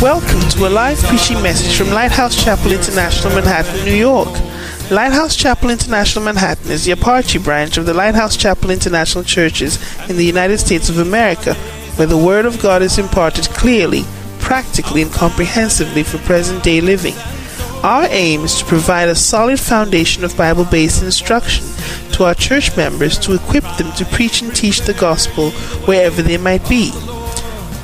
Welcome to a live preaching message from Lighthouse Chapel International, Manhattan, New York. Lighthouse Chapel International Manhattan is the Apache branch of the Lighthouse Chapel International Churches in the United States of America, where the Word of God is imparted clearly, practically, and comprehensively for present day living. Our aim is to provide a solid foundation of Bible based instruction to our church members to equip them to preach and teach the gospel wherever they might be.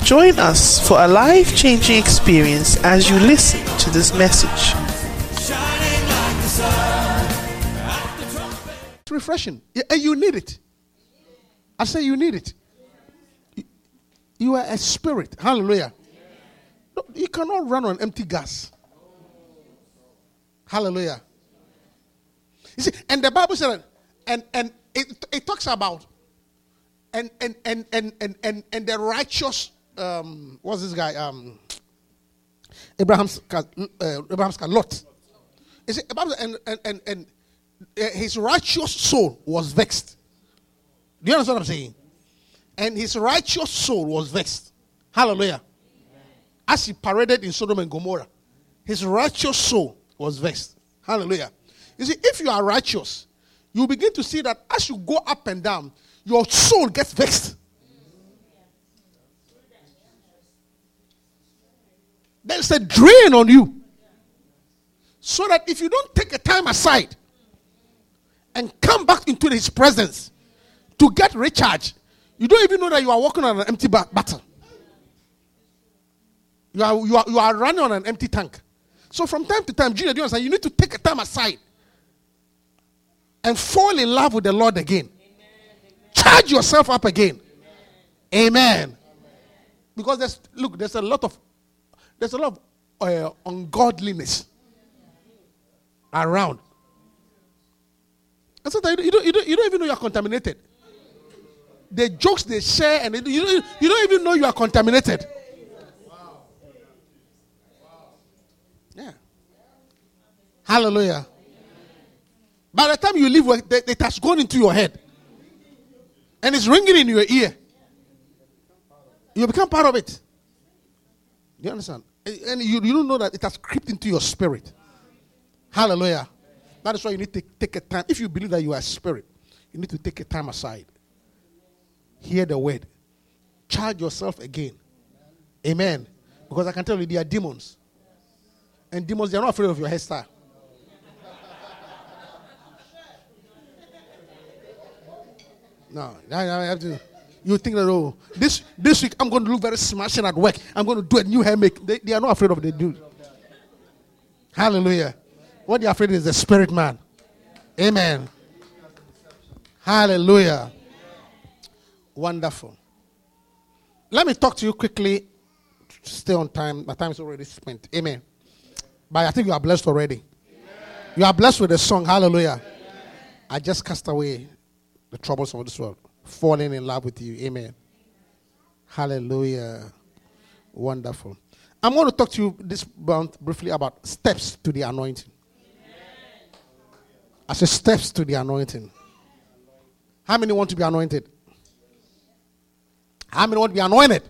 Join us for a life changing experience as you listen to this message. It's refreshing. You need it. I say you need it. You are a spirit. Hallelujah. You cannot run on empty gas. Hallelujah. You see, and the Bible said, and and it, it talks about, and and and and and and, and the righteous, um, what's this guy? Um, Abraham's uh, Abraham's Lot. You see, and and and, and uh, his righteous soul was vexed. Do you understand what I'm saying? And his righteous soul was vexed. Hallelujah. As he paraded in Sodom and Gomorrah, his righteous soul was vexed. Hallelujah. You see, if you are righteous, you begin to see that as you go up and down, your soul gets vexed. There's a drain on you. So that if you don't take a time aside and come back into his presence to get recharged, you don't even know that you are walking on an empty ba- battle. You are, you, are, you are running on an empty tank. So from time to time, Junior, do you understand? You need to take a time aside and fall in love with the Lord again. Charge yourself up again. Amen. Because there's look, there's a lot of there's a lot of uh, ungodliness around. And sometimes you don't, you, don't, you don't even know you are contaminated. The jokes they share, and you don't, you don't even know you are contaminated. Hallelujah. By the time you leave it has gone into your head. And it's ringing in your ear. You become part of it. You understand? And and you, you don't know that it has crept into your spirit. Hallelujah. That is why you need to take a time. If you believe that you are a spirit, you need to take a time aside. Hear the word. Charge yourself again. Amen. Because I can tell you, they are demons. And demons, they are not afraid of your hairstyle. No, I, I have to. You think that oh, this this week I'm going to look very smashing at work. I'm going to do a new hair make. They, they are not afraid of the dude. Hallelujah. What they are afraid is the spirit man. Amen. Hallelujah. Wonderful. Let me talk to you quickly. Stay on time. My time is already spent. Amen. But I think you are blessed already. You are blessed with a song. Hallelujah. I just cast away the troubles of this world, falling in love with you. Amen. Hallelujah. Wonderful. I'm going to talk to you this month briefly about steps to the anointing. I say steps to the anointing. How many want to be anointed? How many want to be anointed?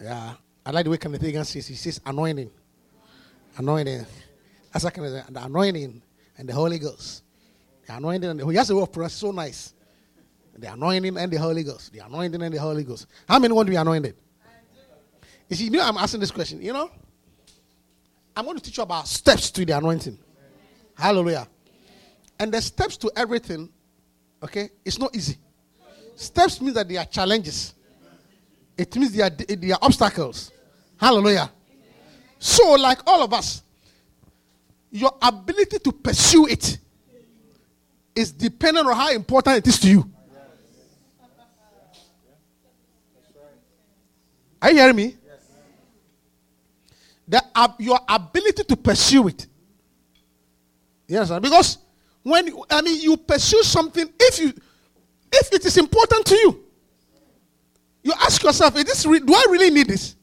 Yeah. I like the way Kenneth Hagin says, he says anointing. Anointing. That's like the anointing and the Holy Ghost. The anointing and the oh, He has a word for us so nice. The anointing and the Holy Ghost. The anointing and the Holy Ghost. How many want to be anointed? You see, you know, I'm asking this question. You know, I'm going to teach you about steps to the anointing. Hallelujah. And the steps to everything, okay, it's not easy. Steps means that there are challenges. It means there are, there are obstacles. Hallelujah. So, like all of us, your ability to pursue it is dependent on how important it is to you. Are you hearing me? The, ab- your ability to pursue it. Yes, because when you- I mean you pursue something, if you if it is important to you, you ask yourself, is this re- do I really need this?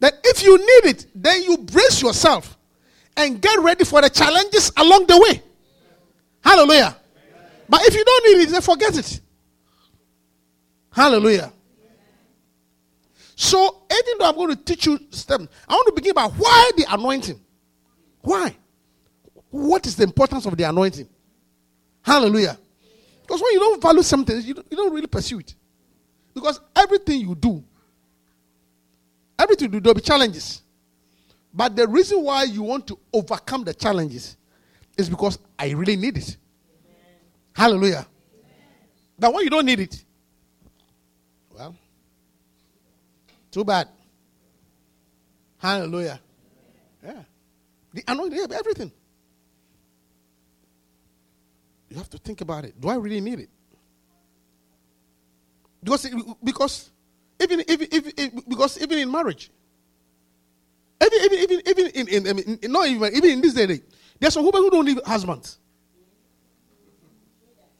That if you need it, then you brace yourself and get ready for the challenges along the way. Hallelujah. But if you don't need it, then forget it. Hallelujah. So, even though I'm going to teach you steps, I want to begin by why the anointing. Why? What is the importance of the anointing? Hallelujah. Because when you don't value something, you don't, you don't really pursue it. Because everything you do, everything you do, there'll be challenges. But the reason why you want to overcome the challenges is because I really need it. Hallelujah. But when you don't need it, well, too bad. Hallelujah. Yeah. The anointing, everything. You have to think about it. Do I really need it? Because, because even, even, even, because even in marriage, even, even, even, even in, in, I mean, in- not even, even in this day, and age, there's some women who don't need husbands.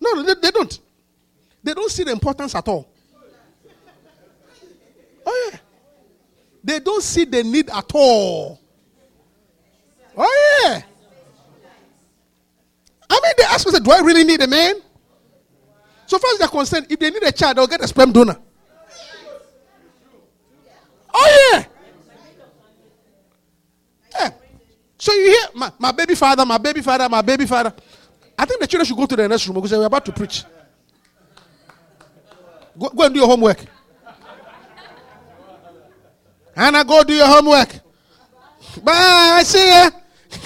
No, they, they don't. They don't see the importance at all. Oh, yeah. They don't see the need at all. Oh, yeah. I mean, they ask themselves, do I really need a man? So far as they're concerned, if they need a child, they'll get a sperm donor. Oh. Yeah. So you hear, my, my baby father, my baby father, my baby father. I think the children should go to the next room because we're about to preach. Go, go and do your homework. Hannah, go do your homework. Bye. See ya.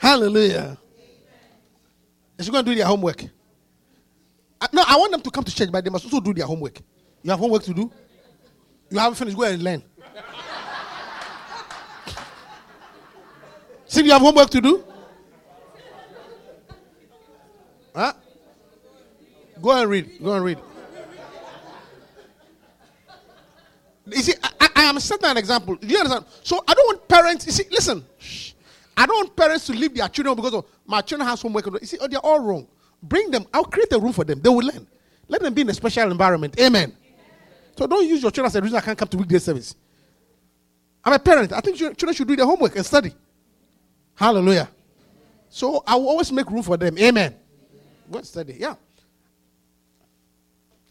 Hallelujah. They should go and do their homework. I- no, I want them to come to church, but they must also do their homework. You have homework to do? You haven't finished, go and learn. See, you have homework to do? Huh? Go and read. Go and read. You see, I, I- am setting an example. Do you understand? So I don't want parents. You see, listen. Shh. I don't want parents to leave their children because of my children has homework. You see, oh, they're all wrong. Bring them. I'll create a room for them. They will learn. Let them be in a special environment. Amen. So don't use your children as a reason I can't come to weekday service. I'm a parent. I think chil- children should do their homework and study. Hallelujah. So I will always make room for them. Amen. Go study. Yeah.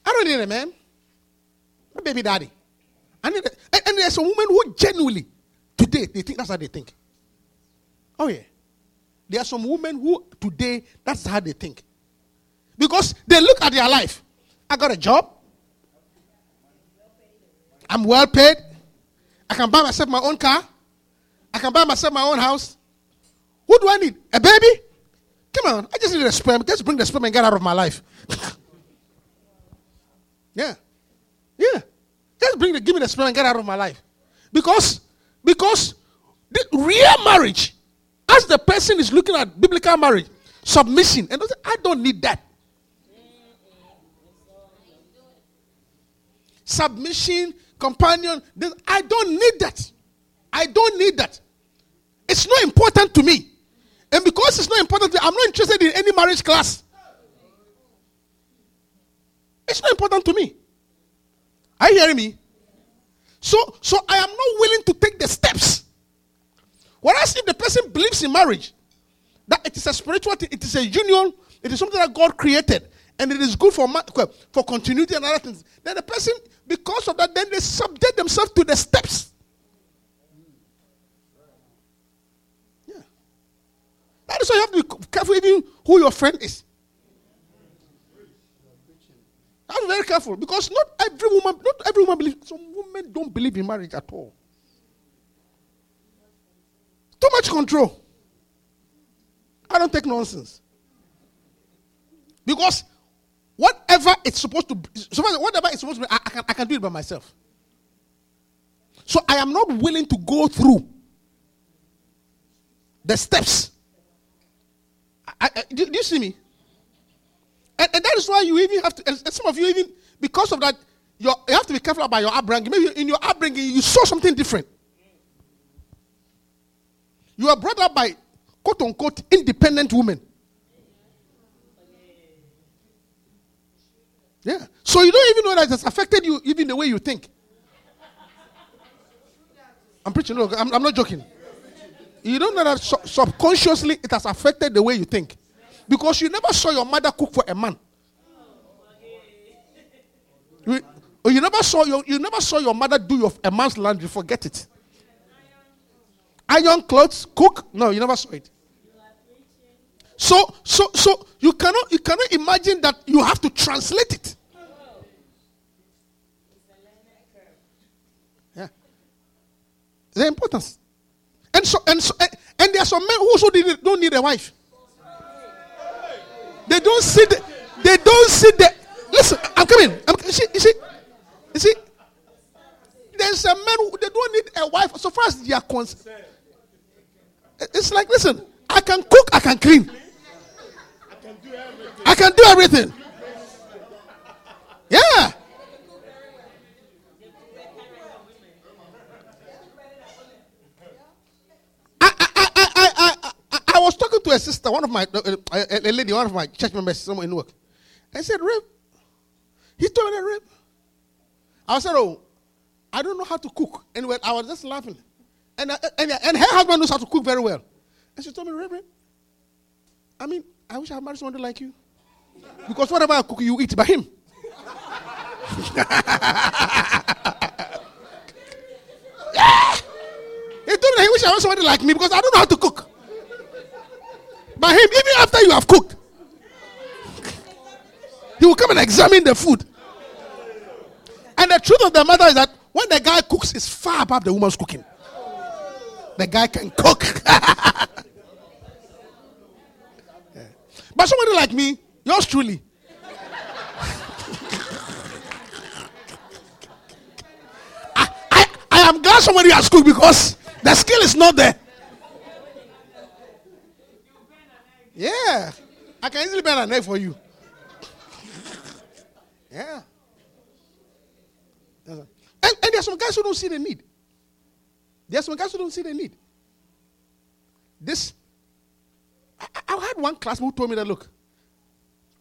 I don't need a man. My baby daddy. I need a, and, there's some women who genuinely today they think that's how they think. Oh yeah. There are some women who today that's how they think. Because they look at their life. I got a job. I'm well paid. I can buy myself my own car. I can buy myself my own house. Who do I need? A baby? Come on, I just need a sperm. Just bring the sperm and get out of my life. yeah. Yeah. Just bring the give me the sperm and get out of my life. Because because the real marriage, as the person is looking at biblical marriage, submission, and I don't need that. Submission, companion, I don't need that. I don't need that. It's not important to me. And because it's not important to me, I'm not interested in any marriage class. It's not important to me. Are you hearing me? So, so I am not willing to take the steps. Whereas if the person believes in marriage, that it is a spiritual thing, it is a union, it is something that God created, and it is good for for continuity and other things. Then the person, because of that, then they subject themselves to the steps. That is why you have to be careful even who your friend is. Be very careful because not every woman, not every woman believes. Some women don't believe in marriage at all. Too much control. I don't take nonsense. Because whatever it's supposed to be, whatever it's supposed to be, I, I can, I can do it by myself. So I am not willing to go through the steps. I, I, do, do you see me? And, and that is why you even have to, and, some of you even, because of that, you have to be careful about your upbringing. Maybe in your upbringing, you saw something different. You are brought up by quote unquote independent women. Yeah. So you don't even know that it has affected you, even the way you think. I'm preaching. No, I'm, I'm not joking. You don't know that su- subconsciously it has affected the way you think. Because you never saw your mother cook for a man. You, oh, you never saw your you never saw your mother do your, a man's laundry. Forget it. Iron clothes, cook. No, you never saw it. So so so you cannot you cannot imagine that you have to translate it. Yeah. The importance. And so and so and, and there are some men who also don't need a wife. They don't see the they don't see the listen, I'm coming. I'm, you see, you see, you see, there's a man who they don't need a wife so far as they are concerned. It's like, listen, I can cook, I can clean. I can do everything. Yeah. I, I, I, I, I, I, was talking to a sister, one of my, uh, uh, a, a lady, one of my church members, someone in work. I said, Rip, he told me that, Rip. I said, oh, I don't know how to cook. Anyway, I was just laughing. And, uh, and, and her husband knows how to cook very well. And she told me, Reverend, I mean, I wish I had married someone like you. Because whatever I cook, you eat by him. He told me he wish I was somebody like me because I don't know how to cook. By him, even after you have cooked, he will come and examine the food. And the truth of the matter is that when the guy cooks, it's far above the woman's cooking. The guy can cook. Yeah. But somebody like me, yours truly. I, I, I am glad somebody has cooked because the skill is not there. Yeah. I can easily burn an egg for you. Yeah. And, and there are some guys who don't see the need. There are some guys who don't see the need. This, I, I had one classmate who told me that look,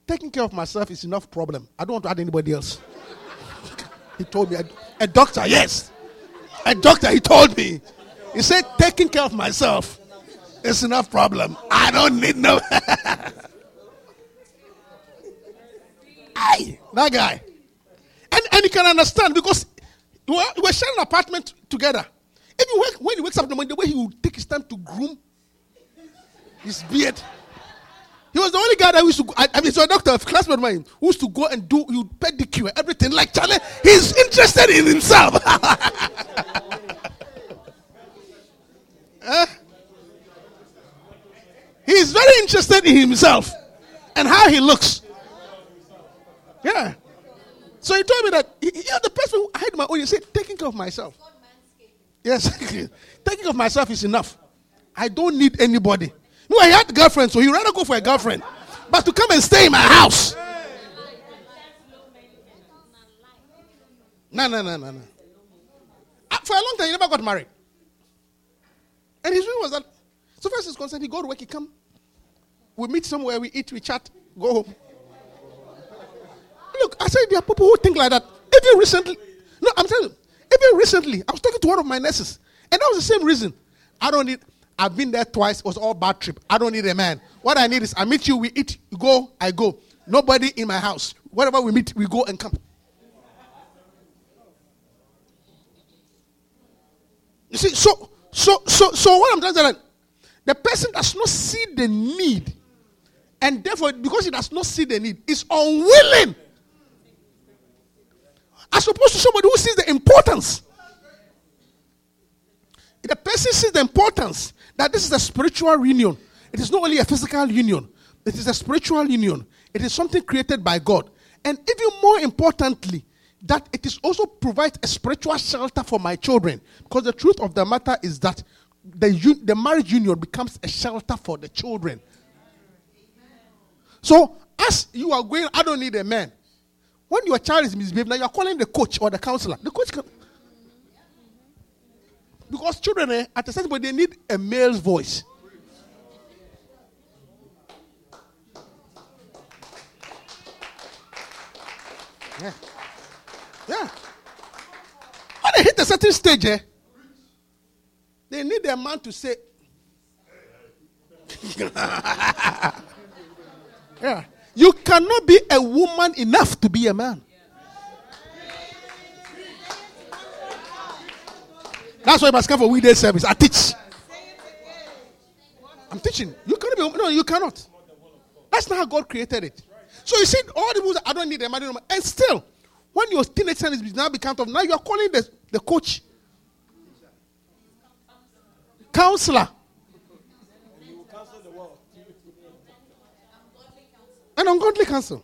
taking care of myself is enough problem. I don't want to add anybody else. he told me, a, a doctor, yes. A doctor, he told me. He said, taking care of myself is enough problem. I don't need no. Aye, that guy. And, and you can understand because we were, we were sharing an apartment together. Even when, when he wakes up in the morning, the way he would take his time to groom his beard. He was the only guy that used to. I, I mean, so a doctor, a classmate of mine, who used to go and do you pedicure, everything. Like Charlie, he's interested in himself. He's very interested in himself and how he looks. Yeah. So he told me that he, he- the person who had my own, he said, taking care of myself. Yes, taking care of myself is enough. I don't need anybody. No, I had a girlfriend, so he rather go for a girlfriend. But to come and stay in my house. No, no, no, no, no. Ah, For a long time, he never got married. And his reason was that, so far as he's concerned, he go to work, he come. We meet somewhere, we eat, we chat, go home. Look, I said there are people who think like that. Even recently, no, I'm telling you, even recently, I was talking to one of my nurses, and that was the same reason. I don't need. I've been there twice. It was all bad trip. I don't need a man. What I need is I meet you, we eat, you go, I go. Nobody in my house. Wherever we meet, we go and come. You see, so so so so what I'm trying to say, the person does not see the need, and therefore, because he does not see the need, is unwilling. As opposed to somebody who sees the importance. If the person sees the importance that this is a spiritual union. It is not only a physical union, it is a spiritual union. It is something created by God. And even more importantly, that it is also provides a spiritual shelter for my children. Because the truth of the matter is that the, the marriage union becomes a shelter for the children. So, as you are going, I don't need a man. When your child is misbehaving, now you are calling the coach or the counselor. The coach can. Because children, eh, at a certain point, they need a male's voice. Yeah. Yeah. When they hit a certain stage, eh, they need a man to say, yeah. You cannot be a woman enough to be a man. That's why you must come for weekday service. I teach. I'm teaching. You cannot be no, you cannot. That's not how God created it. So you see, all the moves I don't need them, I don't. And still, when your teenage son is now become of now you are calling the, the coach. Counselor. An ungodly counsel.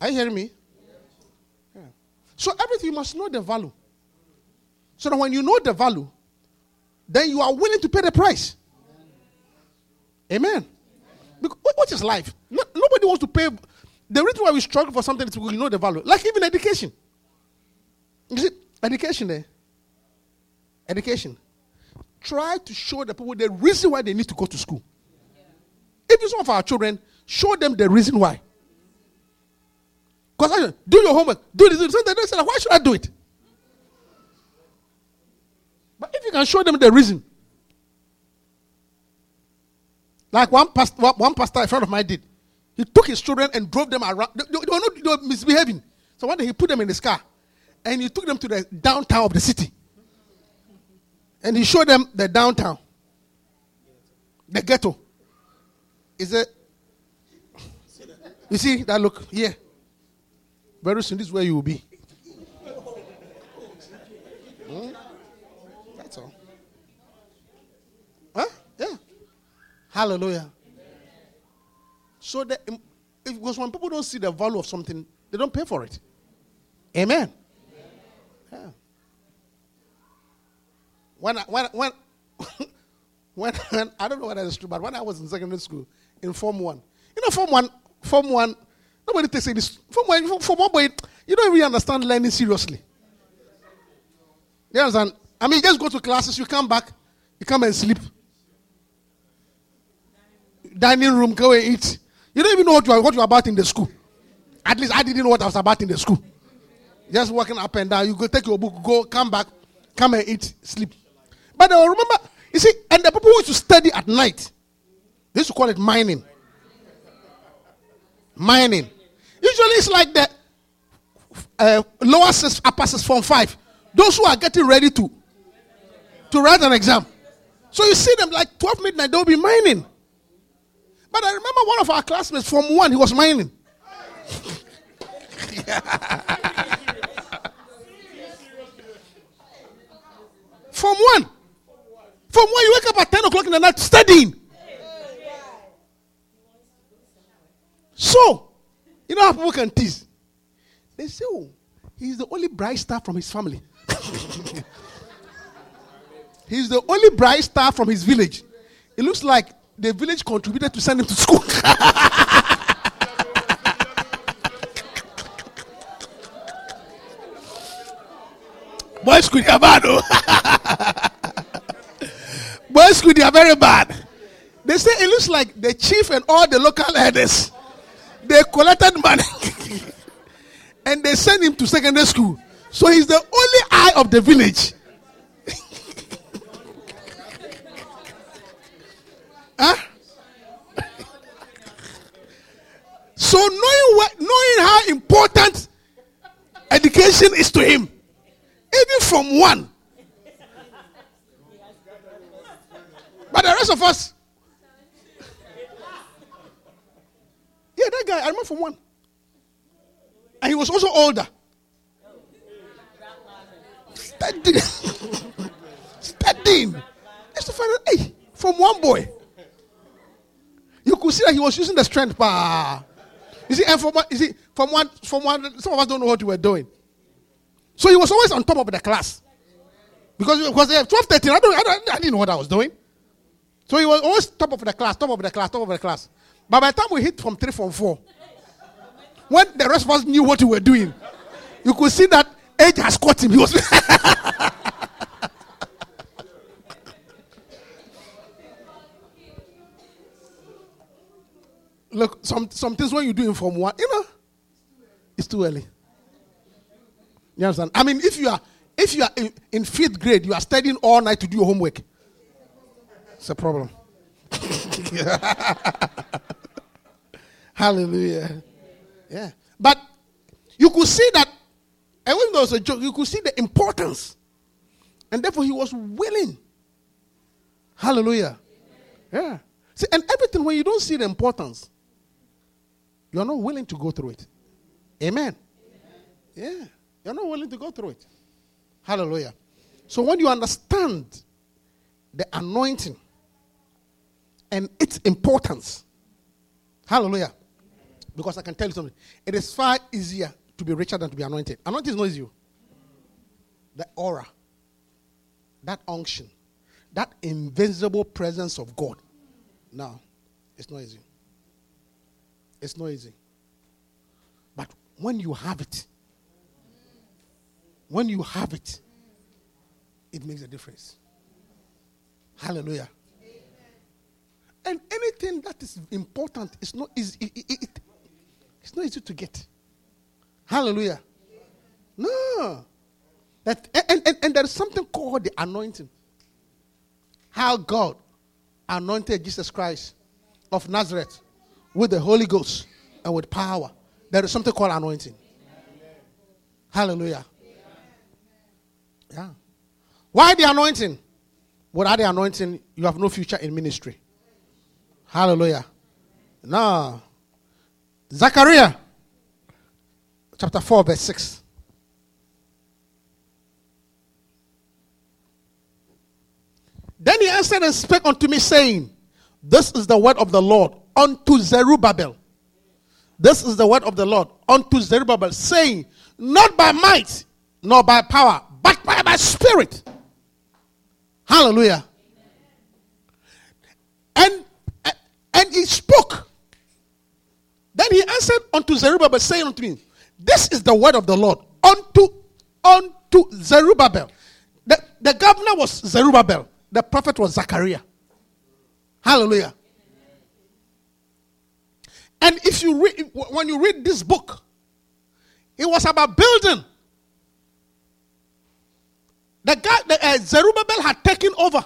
Are you hearing me? So everything you must know the value. So that when you know the value, then you are willing to pay the price. Amen. Because, what- is life? No, nobody wants to pay. The reason why we struggle for something is we know the value. Like even education. You see, education there. Education. Try to show the people the reason why they need to go to school. If it's one of our children, show them the reason why. Because do your homework, do this, do this. They say, why should I do it? But if you can show them the reason, like one pastor, one pastor, a friend of mine did, he took his children and drove them around. They, they, were not they were misbehaving. So one day he put them in his car, and he took them to the downtown of the city, and he showed them the downtown, the ghetto. Is it? You see that look here. Very soon, this is where you will be. Hmm? That's all. Huh? Yeah. Hallelujah. So that because when people don't see the value of something, they don't pay for it. Amen. When I, when when when, when I don't know whether it's true, but when I was in secondary school in Form One, you know, Form One, Form One, nobody takes it. Form One, Form One, boy, you don't really understand learning seriously. You understand? I mean, you just go to classes, you come back, you come and sleep. Dining room, go and eat. You don't even know what you are, what you are about in the school. At least I didn't know what I was about in the school. Just walking up and down. You go take your book, go, come back, come and eat, sleep. But uh, remember, you see, and the people who used to study at night, they used to call it mining. Mining. Usually it's like the uh, lower six, upper six, form five. Those who are getting ready to to write an exam. So you see them like 12 midnight, they'll be mining. But I remember one of our classmates Form One, he was mining. Form One. Form One, you wake up at 10 o'clock in the night studying. So, you know how people can tease? They say, oh, he's the only bright star from his family. he's the only bright star from his village. It looks like the village contributed to send him to school. Boys bad. Oh. Boys school, they are very bad. They say it looks like the chief and all the local headers, they collected money and they sent him to secondary school. So he's the only eye of the village. huh? So knowing what, knowing how important education is to him, even Form One. But the rest of us, yeah, that guy, I remember Form One. And he was also older. Studying. Studying. Just to find out, hey, Form One boy. You could see that he was using the strength. Bah. You see, and Form One, you see, Form One, Form One, some of us don't know what we were doing. So he was always on top of the class. Because, because uh, 12, 13, I, don't, I, don't, I didn't know what I was doing. So he was always top of the class, top of the class, top of the class. But by the time we hit Form Three, Form Four, when the rest of us knew what we were doing, you could see that age has caught him. He was. Look, some, some things when you do in Form 1, you know, it's too early. You understand? I mean, if you are if you are in, in fifth grade, you are studying all night to do your homework. It's a problem. Hallelujah. Yeah. But you could see that, and when there was a joke, you could see the importance. And therefore, he was willing. Hallelujah. Yeah. See, and everything, when you don't see the importance, you're not willing to go through it. Amen. Yeah. You're not willing to go through it. Hallelujah. So when you understand the anointing and its importance, hallelujah. Because I can tell you something. It is far easier to be richer than to be anointed. Anointing is not easy. The aura, that unction, that invisible presence of God. Now, it's not easy. It's not easy. But when you have it, when you have it, it makes a difference. Hallelujah. And anything that is important is not easy. It, it- it- it's not easy to get. Hallelujah. No. That and, and, and there is something called the anointing. How God anointed Jesus Christ of Nazareth with the Holy Ghost and with power. There is something called anointing. Hallelujah. Yeah. Why the anointing? Without the anointing, you have no future in ministry. Hallelujah. Now, Zechariah chapter 4, verse 6. Then he answered and spake unto me, saying, This is the word of the Lord unto Zerubbabel. This is the word of the Lord unto Zerubbabel, saying, Not by might, nor by power, but by my spirit. Hallelujah. And, and he spoke. Then he answered unto Zerubbabel, saying unto me, This is the word of the Lord unto, unto Zerubbabel. The, the governor was Zerubbabel, the prophet was Zechariah. Hallelujah. And if you read, when you read this book, it was about building. The guy, the, uh, Zerubbabel had taken over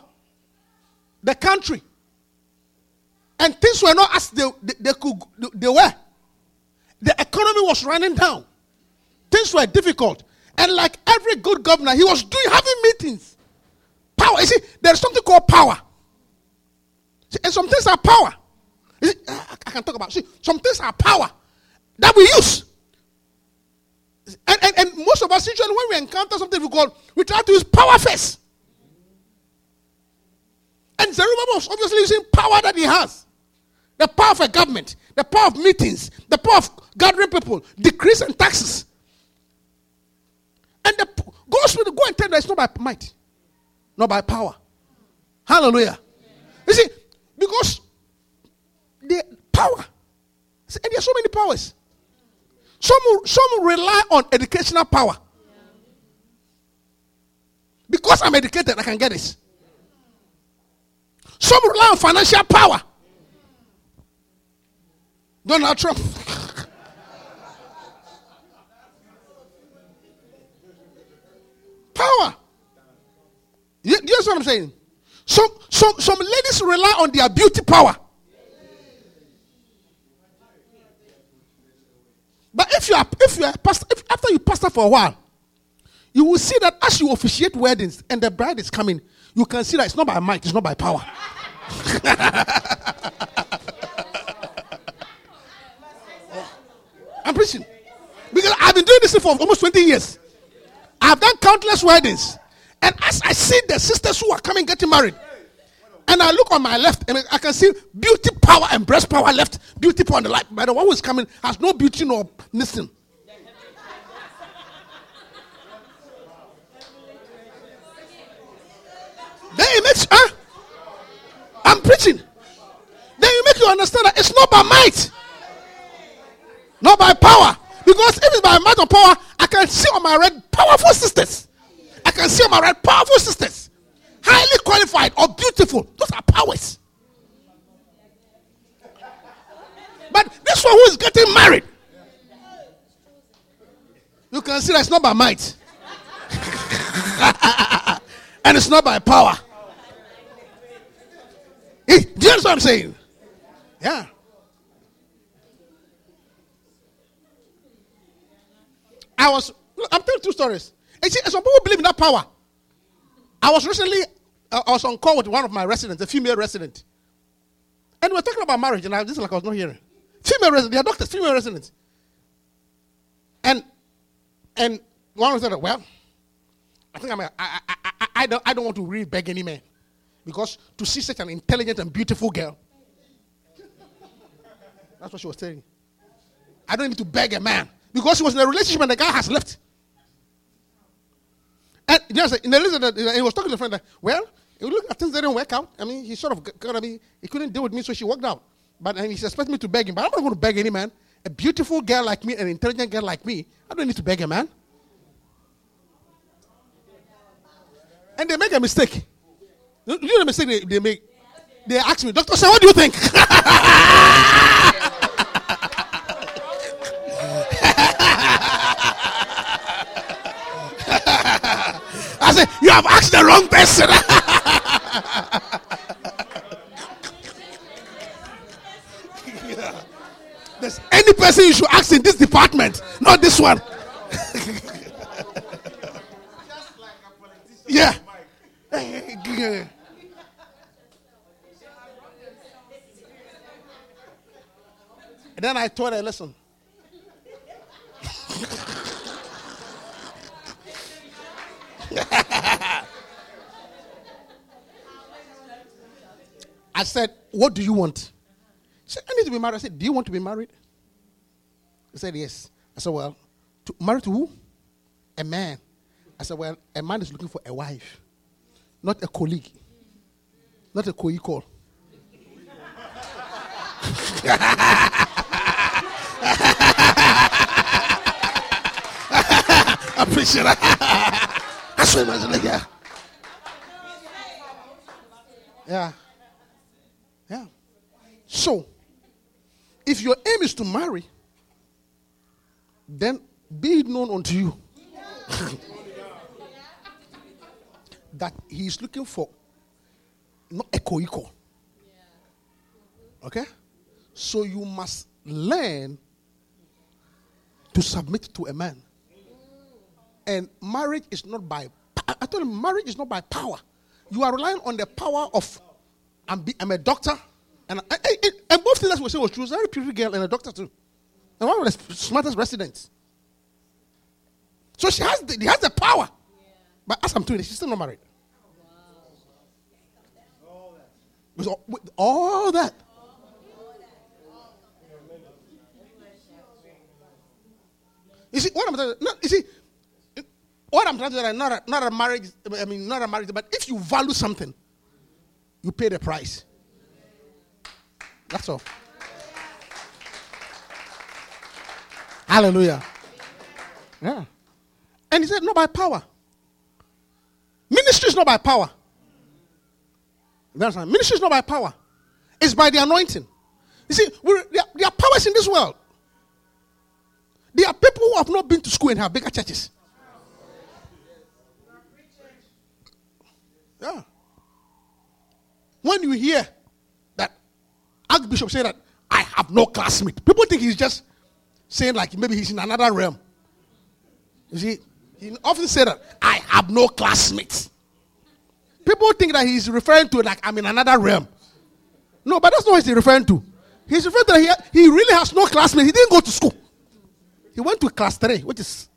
the country, and things were not as they, they, they could they were. The economy was running down. Things were difficult, and like every good governor, he was doing having meetings. Power. You see, there's something called power, See, and some things are power. See, I I can talk about. See, some things are power that we use. And, and, and most of us, usually, when we encounter something difficult, we try to use power first. And Zerubbabel was obviously using power that he has the power of a government, the power of meetings, the power of gathering people, decreasing taxes. And the God Spirit go and tell them it's not by might, not by power. Hallelujah. You see, because the power, see, and there are so many powers. Some, some rely on educational power. Because I'm educated, I can get this. Some rely on financial power. Donald Trump. power. You, you know what I'm saying? Some, some, some ladies rely on their beauty power. But if you are if you are pastor, if after you pastor for a while, you will see that as you officiate weddings and the bride is coming, you can see that it's not by might, it's not by power. I'm preaching. Because I've been doing this for almost 20 years. I've done countless weddings. And as I see the sisters who are coming getting married, and I look on my left, and I can see beauty power and breast power left, beauty power on the right. But the one who is coming has no beauty nor missing. Then it makes, huh? I'm preaching. Then you make you understand that it's not by might, not by power. Because if it's by might or power, I can see on my right powerful sisters. I can see on my right powerful sisters, highly qualified or beautiful. Those are powers. But this one who is getting married, you can see that it's not by might, and it's not by power. Do you understand what I'm saying? Yeah. I was, I'm telling two stories. And see, some people believe in that power. I was recently, uh, I was on call with one of my residents, a female resident. And we were talking about marriage, and I just like I was not hearing. Female residents, they are doctors, female residents. And, and one said, well, I think I'm a, I, I, I, I, don't, I don't want to really beg any man. Because to see such an intelligent and beautiful girl, that's what she was saying. I don't need to beg a man. Because she was in a relationship and the guy has left. And know, in the relationship, he was talking to a friend that, well, you look at things didn't work out. I mean, he sort of got, I mean, he couldn't deal with me, so she walked out. But and he's expecting me to beg him. But I'm not going to beg any man. A beautiful girl like me, an intelligent girl like me, I don't need to beg a man. And they make a mistake. You you know the mistake they, they make? They ask me, Doctor, sir, what do you think? You have asked the wrong person. There's any person you should ask in this department, not this one. yeah. And then I told her, listen. I said, What do you want? She said, I need to be married. I said, Do you want to be married? He said, Yes. I said, Well, to, married to who? A man. I said, Well, a man is looking for a wife, not a colleague, not a co equal. I appreciate that. That's what I was yeah. Yeah. Yeah. So, if your aim is to marry, then be it known unto you that he is looking for not a co-equal. Okay? So you must learn to submit to a man. And marriage is not by I told him marriage is not by power. You are relying on the power of I'm, be, I'm a doctor. And, I, I- I- and both things we say was true. She was a very pretty girl and a doctor too. And one of the smartest residents. So she has the, she has the power. But as I'm doing it, she's still not married. With all, with all that. You see, what I'm trying to, you see, what I'm trying to say, not a, not a marriage, I mean, not a marriage, but if you value something, you pay the price. That's all. Hallelujah. Yeah. And he said, not by power. Ministry is not by power. You understand? Ministry is not by power. It's by the anointing. You see, there, there are powers in this world. There are people who have not been to school and have bigger churches. Yeah. When you hear that Archbishop say that I have no classmate, people think he's just saying like maybe he's in another realm. You see, he often say that I have no classmates. People think that he's referring to like I'm in another realm. No, but that's not what he's referring to. He's referring to that he, he really has no classmates. He didn't go to school. He went to class three, which is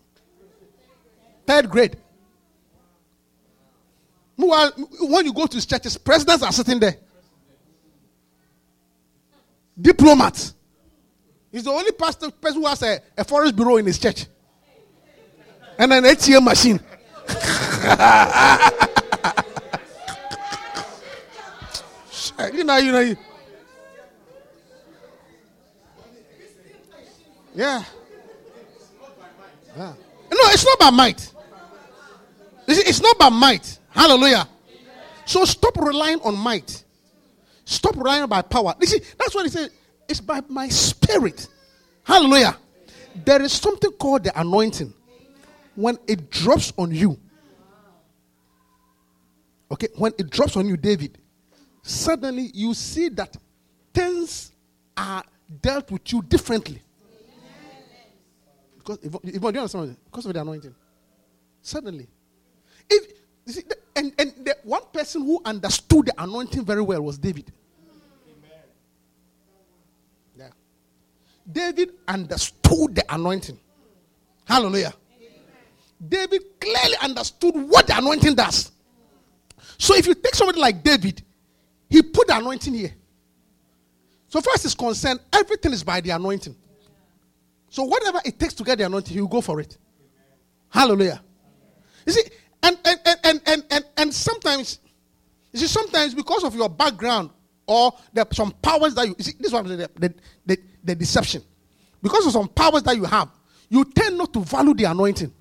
third grade. When you go to his churches, presidents are sitting there. Diplomats. He's the only pastor person who has a, a forex bureau in his church. And an ATM machine. you know, you know. Yeah. Yeah. No, it's not by might. You It's not by might. Hallelujah. So stop relying on might. Stop relying by power. You see, that's what he said. It's by my spirit. Hallelujah. There is something called the anointing. When it drops on you, okay, when it drops on you, David, suddenly you see that things are dealt with you differently. Because if, if, do you understand? Because of the anointing. Suddenly. If see, and, and the one person who understood the anointing very well was David. Yeah. David understood the anointing. Hallelujah. David clearly understood what the anointing does. So if you take somebody like David, he put the anointing here. So far as is concerned, everything is by the anointing. So whatever it takes to get the anointing, he will go for it. Hallelujah. You see, and and and and and and, sometimes, you see, sometimes because of your background or are some powers that you, you see, this one the, the, the, the deception. Because of some powers that you have, you tend not to value the anointing.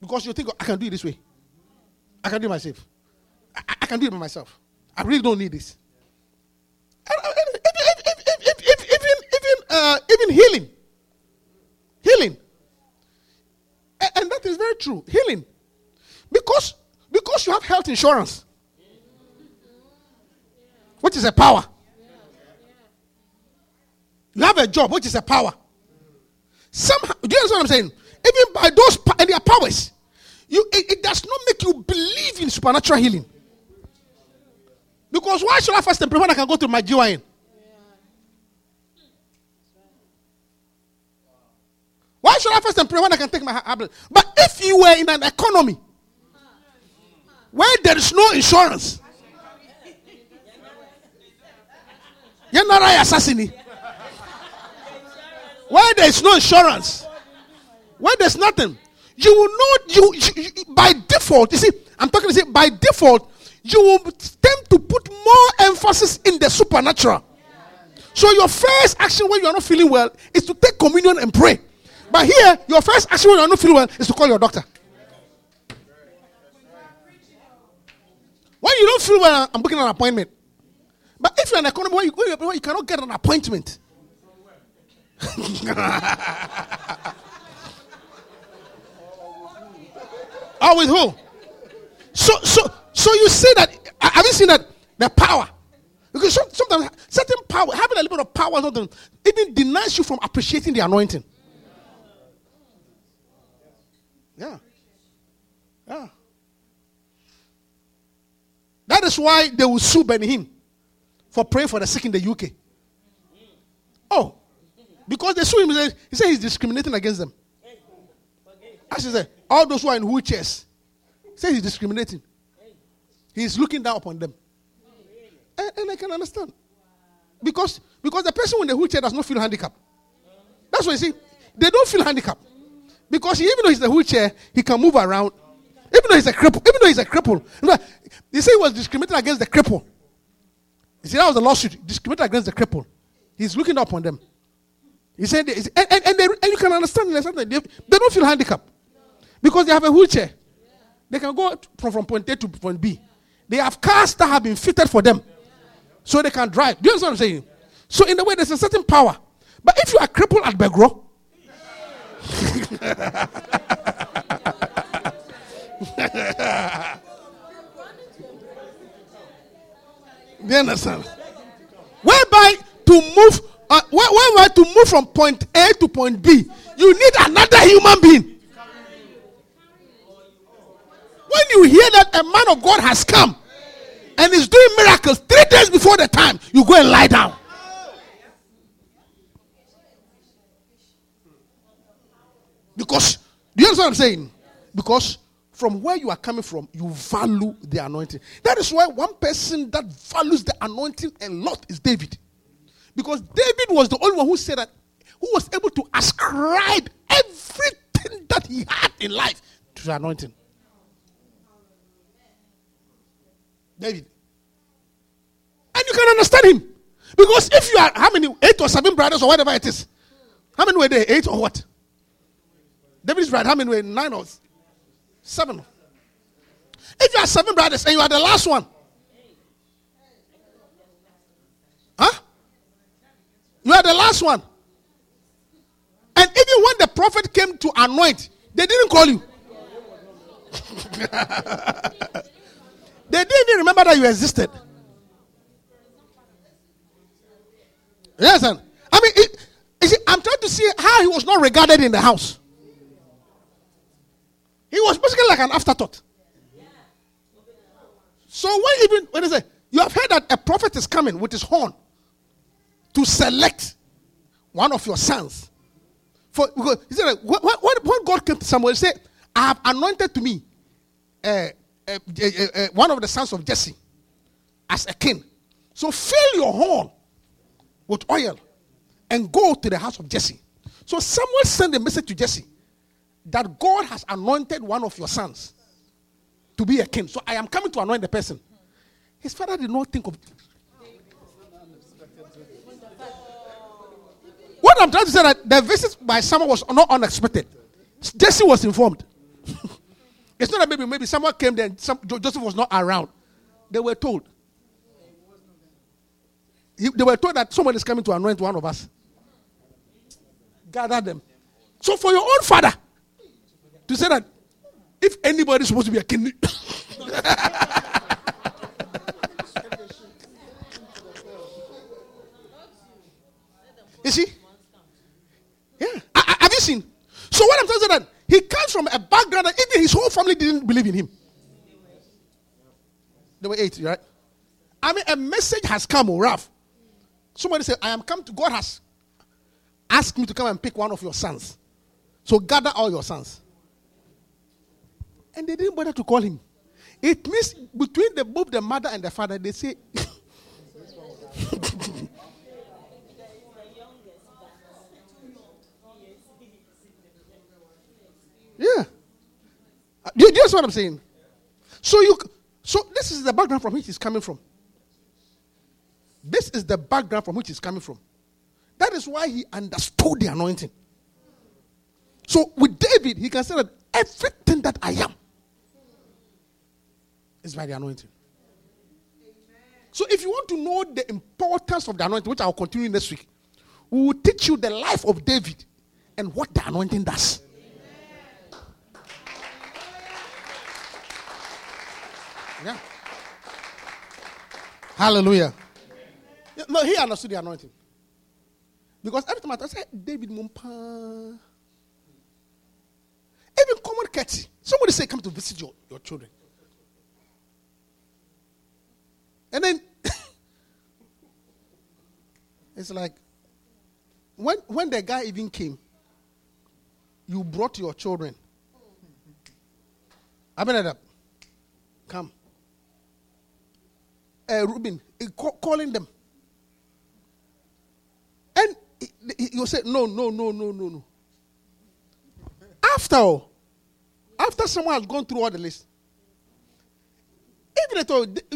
Because you think, "Oh, I can do it this way. I can do it myself. I, I- can do it by myself. I really don't need this. Uh, if- Even, even, uh, even healing. Healing. True. Healing. Because, because you have health insurance, which is a power. You have a job, which is a power. Somehow, do you understand what I'm saying? Even by those and their powers, you it, it does not make you believe in supernatural healing. Because why should I fast and pray when I can go to my GYN? Why should I fast and pray when I can take my ha- habit? But if you were in an economy where there is no insurance, you're not an assassin. Where there is no insurance, where there's nothing, you will know you, you- you- by default. You see, I'm talking to say by default, you will tend to put more emphasis in the supernatural. So your first action when you are not feeling well is to take communion and pray. But here, your first action when you not feeling well is to call your doctor. When you don't feel well, I'm booking an appointment. But if you're an economy where you, you cannot get an appointment, or with who? So, so, so you see that? Have you seen that the power? Because sometimes certain power, having a little bit of power, something even denies you from appreciating the anointing. Yeah, yeah. That is why they will sue Benny Hinn for praying for the sick in the UK. Oh, because they sue him. He said he's discriminating against them. As he said, all those who are in wheelchairs, say he's discriminating. He's looking down upon them. And, and I can understand. Because, because the person in the wheelchair does not feel handicapped. That's why you see, they don't feel handicapped. Because even though he's a wheelchair, he can move around. Even though he's a cripple, even though he's a cripple. They say he was discriminated against the cripple. You see, that was a lawsuit. Discriminated against the cripple. He's looking up on them. He said, and, and, and, they, and you can understand there's something. They, they don't feel handicapped because they have a wheelchair. They can go from, from point A to point B. They have cars that have been fitted for them so they can drive. Do you understand what I'm saying? So, in a way, there's a certain power. But if you are crippled at Begro, do you understand? Whereby to move, uh, where- whereby to move from point A to point B, you need another human being. When you hear that a man of God has come and is doing miracles three days before the time, you go and lie down. Because, do you understand what I'm saying? Because from where you are coming from, you value the anointing. That is why one person that values the anointing a lot is David. Because David was the only one who said that, who was able to ascribe everything that he had in life to the anointing. David. And you can understand him. Because if you are, how many, eight or seven brothers or whatever it is, how many were there? Eight or what? David is right. How many were nine or seven? If you are seven brothers and you are the last one, huh? You are the last one. And even when the prophet came to anoint, they didn't call you. they didn't even remember that you existed. Yes, I mean, it, see, I'm trying to see how he was not regarded in the house. He was basically like an afterthought. So when even when they say you have heard that a prophet is coming with his horn to select one of your sons. For because he said when, when, God came to Samuel, he said, "I have anointed to me uh, uh, uh, one of the sons of Jesse as a king. So fill your horn with oil and go to the house of Jesse." So Samuel sent a message to Jesse that God has anointed one of your sons to be a king. So I am coming to anoint the person. His father did not think of. What I'm trying to say that the visit by someone was not unexpected. Jesse was informed. it's not that maybe maybe someone came there and some, Joseph was not around. They were told. They were told that someone is coming to anoint one of us. Gather them. So for your own father to say that if anybody is supposed to be a king, you see, yeah, I- I- have you seen? So what I'm telling you that he comes from a background that even his whole family didn't believe in him. They were eight, right? I mean, a message has come, oh, Ralph. Somebody said, I am come to God has asked me to come and pick one of your sons. So gather all your sons. And they didn't bother to call him. It means between the both the mother and the father, they say, Yeah. Uh, Do you, do what I'm saying? So you so this is the background from which he's coming from. This is the background from which he's coming from. That is why he understood the anointing. So with David, he can say that everything that I am is by the anointing. So if you want to know the importance of the anointing, which I'll continue next week, we will teach you the life of David and what the anointing does. Yeah. Hallelujah. Yeah, No, he understood the anointing. Because every time I say David Mumpa, even common courtesy. Somebody say, come to visit your, your children. And then it's like when when the guy even came, you brought your children. Abinadab, come. Uh, calling them. And you say, no, no, no, no, no, no. After all, after someone has gone through all the list,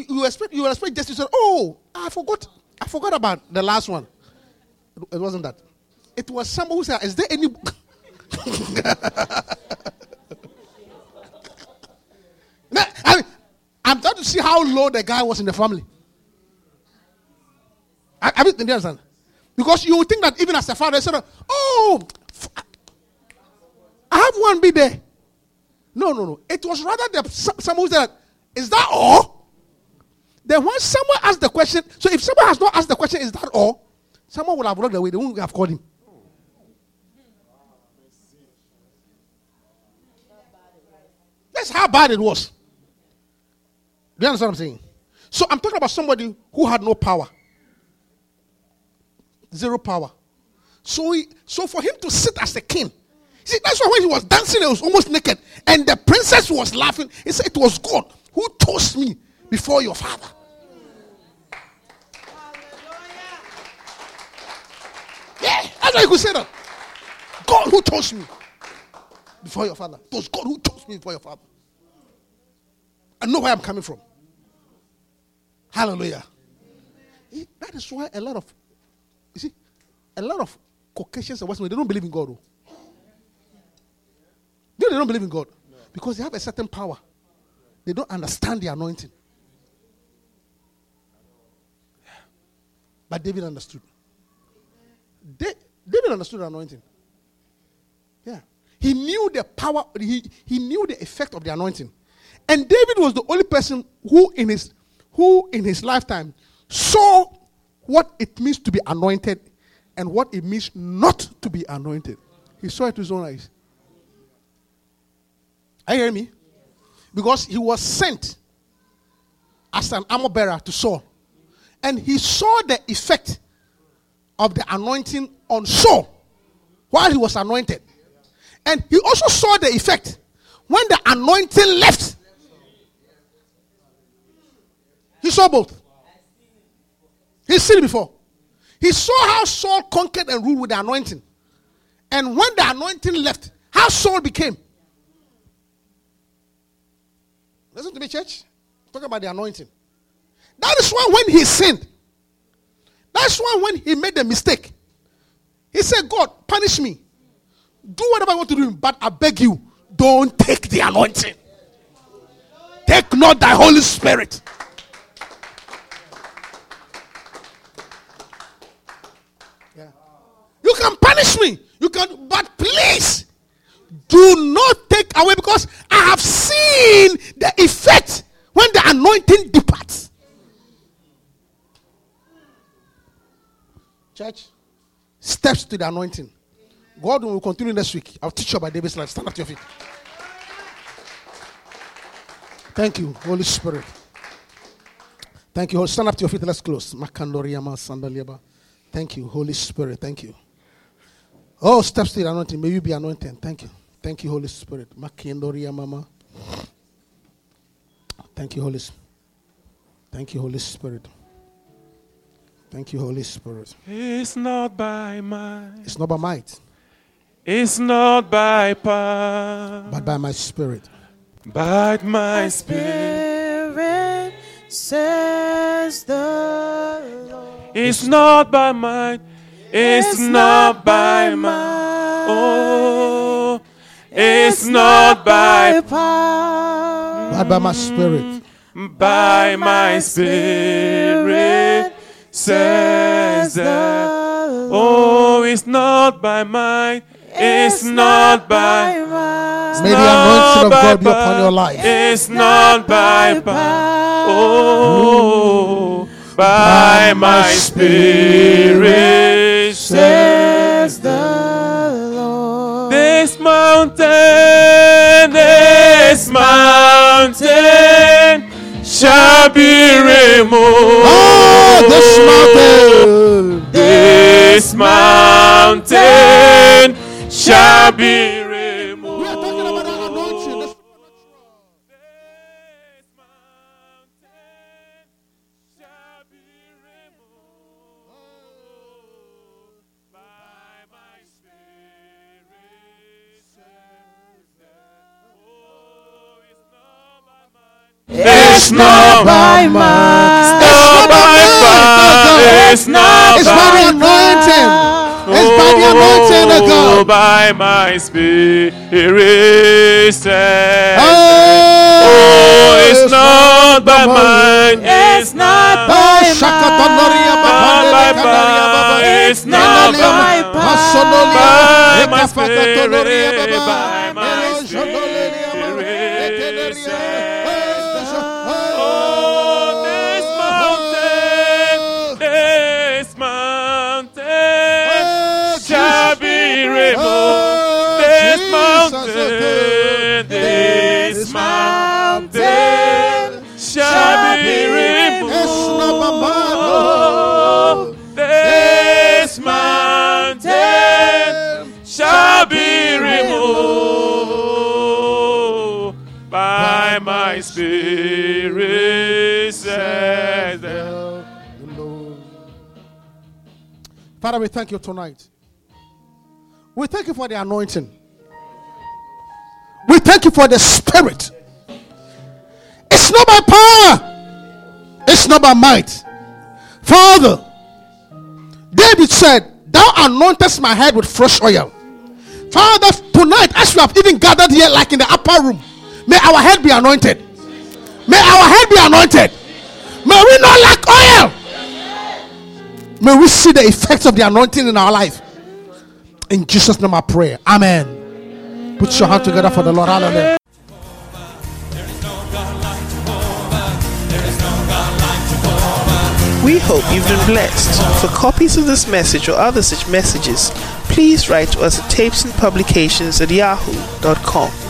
you expect you expect just to say, "Oh, I forgot, I forgot about the last one." It wasn't that. It was someone who said, "Is there any?" I mean, I'm trying to see how low the guy was in the family. I, I mean, understand? Because you would think that even as a father, said, "Oh, I have one be there." No, no, no. It was rather the someone who said, "Is that all?" Then when someone asked the question, so if someone has not asked the question, "Is that all?" Someone would have walked away. They wouldn't have called him. That's how bad it was. Do you understand what I'm saying? So I'm talking about somebody who had no power, zero power. So, he, so for him to sit as a king, see, that's why when he was dancing, he was almost naked, and the princess was laughing. He said, "It was God who chose me before your father." Yeah, that's why you could say that. God who chose me before your father. It was God who chose me before your father. I know where I'm coming from. Hallelujah. That is why a lot of, you see, a lot of Caucasians and Westerners, they don't believe in God. Know they don't believe in God because they have a certain power. They don't understand the anointing. But David understood. Da- David understood the anointing. Yeah. He knew the power, he, he knew the effect of the anointing. And David was the only person who in his who in his lifetime saw what it means to be anointed and what it means not to be anointed. He saw it with his own eyes. Are you hearing me? Because he was sent as an armor bearer to Saul. And he saw the effect of the anointing on Saul while he was anointed. And he also saw the effect when the anointing left. He saw both. He's seen it before. He saw how Saul conquered and ruled with the anointing. And when the anointing left, how Saul became. Listen to me, church. Talk about the anointing. That is why when he sinned, that's why when he made the mistake, he said, God, punish me. Do whatever I want to do, but I beg you, don't take the anointing. Take not thy Holy Spirit. Yeah. You can punish me. You can, but please do not take away because I have the effect when the anointing departs. Church, steps to the anointing. God will continue next week. I'll teach you about David's life. Stand up to your feet. Thank you, Holy Spirit. Thank you. Stand up to your feet. Let's close. Thank you, Holy Spirit. Thank you. Oh, steps to the anointing. May you be anointed. Thank you. Thank you, Holy Spirit. Makindoriyamama. Thank you, Holy Spirit. Thank you, Holy Spirit. Thank you, Holy Spirit. It's not by might, It's not by might, it's not by power, but by my spirit. but my spirit. Spirit says the Lord. It's not by might, it's not by might. Oh, it's not by power. But by my spirit. by my spirit, says the Oh, it's not by might, it's not by might. May the anointing of God be upon your life. It's not by power. Oh, by my spirit, says mountain shall be removed. Oh, this mountain. This mountain shall be It's not by might. It's not by power. It's not It's by the anointing. It's by the anointing of Oh, God. by my spirit, says oh, oh, it's not by might, it's not Oh, by shakatanoria not by babande power, baba. it's not by my spirit, by my Erojonolia Father, we thank you tonight. We thank you for the anointing. We thank you for the spirit. It's not by power, it's not by might. Father, David said, Thou anointest my head with fresh oil. Father, tonight, as we have even gathered here, like in the upper room, may our head be anointed. May our head be anointed. May we not lack oil. May we see the effects of the anointing in our life. In Jesus' name I pray. Amen. Put your hand together for the Lord. Hallelujah. We hope you've been blessed. For copies of this message or other such messages, please write to us at tapesandpublications at yahoo.com.